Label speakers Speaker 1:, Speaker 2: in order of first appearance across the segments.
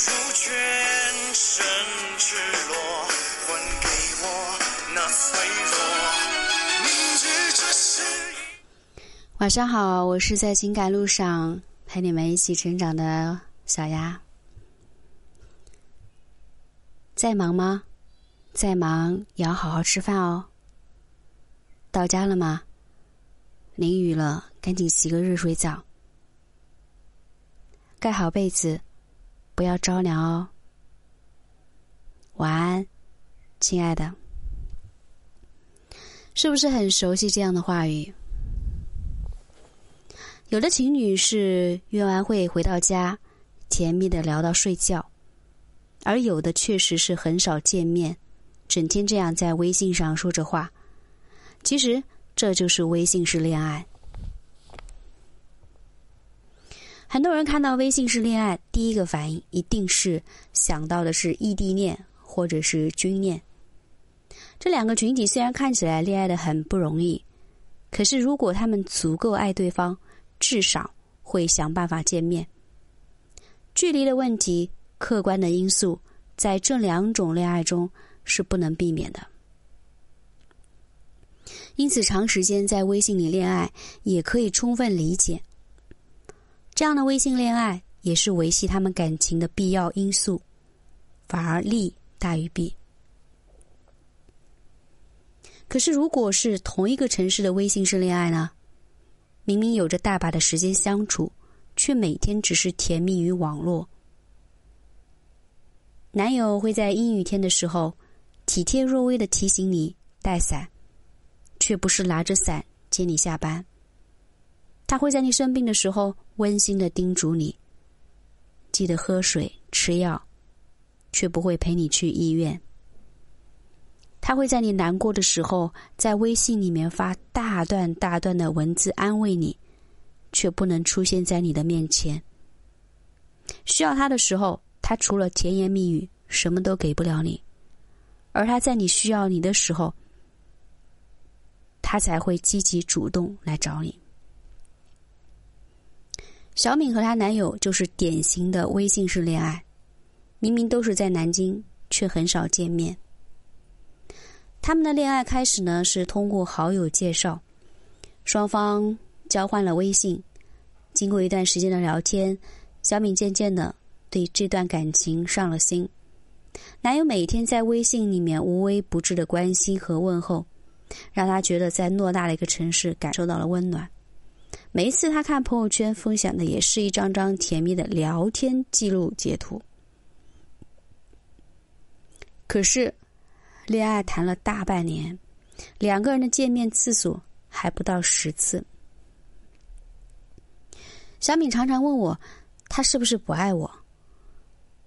Speaker 1: 如全身赤裸，还给我那脆弱。明知这是
Speaker 2: 晚上好，我是在情感路上陪你们一起成长的小丫。在忙吗？再忙也要好好吃饭哦。到家了吗？淋雨了，赶紧洗个热水澡。盖好被子，不要着凉哦。晚安，亲爱的。是不是很熟悉这样的话语？有的情侣是约完会回到家，甜蜜的聊到睡觉，而有的确实是很少见面，整天这样在微信上说着话。其实这就是微信式恋爱。很多人看到微信式恋爱，第一个反应一定是想到的是异地恋或者是军恋。这两个群体虽然看起来恋爱的很不容易，可是如果他们足够爱对方，至少会想办法见面。距离的问题、客观的因素，在这两种恋爱中是不能避免的。因此，长时间在微信里恋爱，也可以充分理解。这样的微信恋爱也是维系他们感情的必要因素，反而利大于弊。可是，如果是同一个城市的微信式恋爱呢？明明有着大把的时间相处，却每天只是甜蜜于网络。男友会在阴雨天的时候体贴若微的提醒你带伞，却不是拿着伞接你下班。他会在你生病的时候温馨的叮嘱你，记得喝水吃药，却不会陪你去医院。他会在你难过的时候在微信里面发大段大段的文字安慰你，却不能出现在你的面前。需要他的时候，他除了甜言蜜语，什么都给不了你；而他在你需要你的时候，他才会积极主动来找你。小敏和她男友就是典型的微信式恋爱，明明都是在南京，却很少见面。他们的恋爱开始呢是通过好友介绍，双方交换了微信。经过一段时间的聊天，小敏渐渐的对这段感情上了心。男友每天在微信里面无微不至的关心和问候，让她觉得在偌大的一个城市感受到了温暖。每一次他看朋友圈分享的也是一张张甜蜜的聊天记录截图。可是，恋爱谈了大半年，两个人的见面次数还不到十次。小敏常常问我，他是不是不爱我？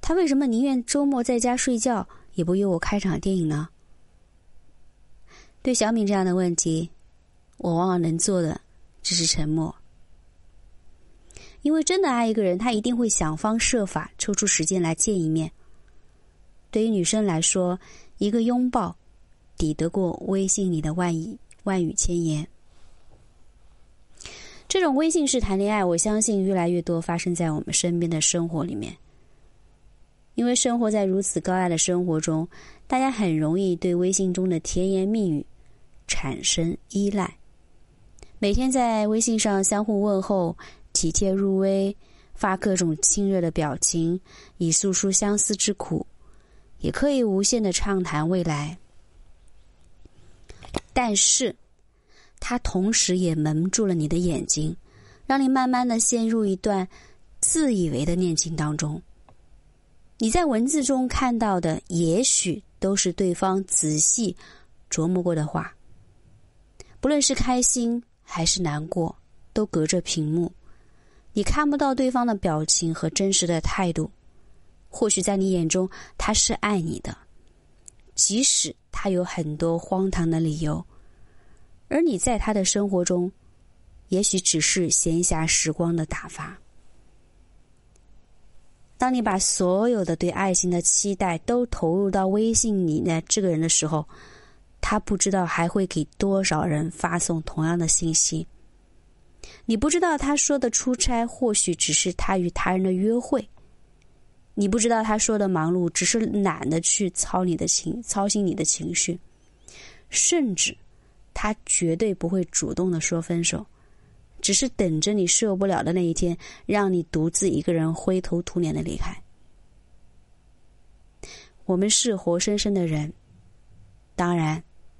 Speaker 2: 他为什么宁愿周末在家睡觉，也不约我看场电影呢？对小敏这样的问题，我往往能做的。只是沉默，因为真的爱一个人，他一定会想方设法抽出时间来见一面。对于女生来说，一个拥抱抵得过微信里的万语万语千言。这种微信式谈恋爱，我相信越来越多发生在我们身边的生活里面。因为生活在如此高压的生活中，大家很容易对微信中的甜言蜜语产生依赖。每天在微信上相互问候，体贴入微，发各种亲热的表情，以诉说相思之苦，也可以无限的畅谈未来。但是，它同时也蒙住了你的眼睛，让你慢慢的陷入一段自以为的恋情当中。你在文字中看到的，也许都是对方仔细琢磨过的话，不论是开心。还是难过，都隔着屏幕，你看不到对方的表情和真实的态度。或许在你眼中他是爱你的，即使他有很多荒唐的理由，而你在他的生活中，也许只是闲暇时光的打发。当你把所有的对爱情的期待都投入到微信里的这个人的时候。他不知道还会给多少人发送同样的信息。你不知道他说的出差或许只是他与他人的约会。
Speaker 1: 你不知道他说的忙碌，只是懒得去操你的情，操心你的情绪，甚至他绝对不会主动的说分手，只是等着你受不了的那一天，让你独自一个人灰头土脸的离开。我们是活生生的人，当然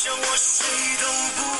Speaker 1: 像
Speaker 3: 我谁都不。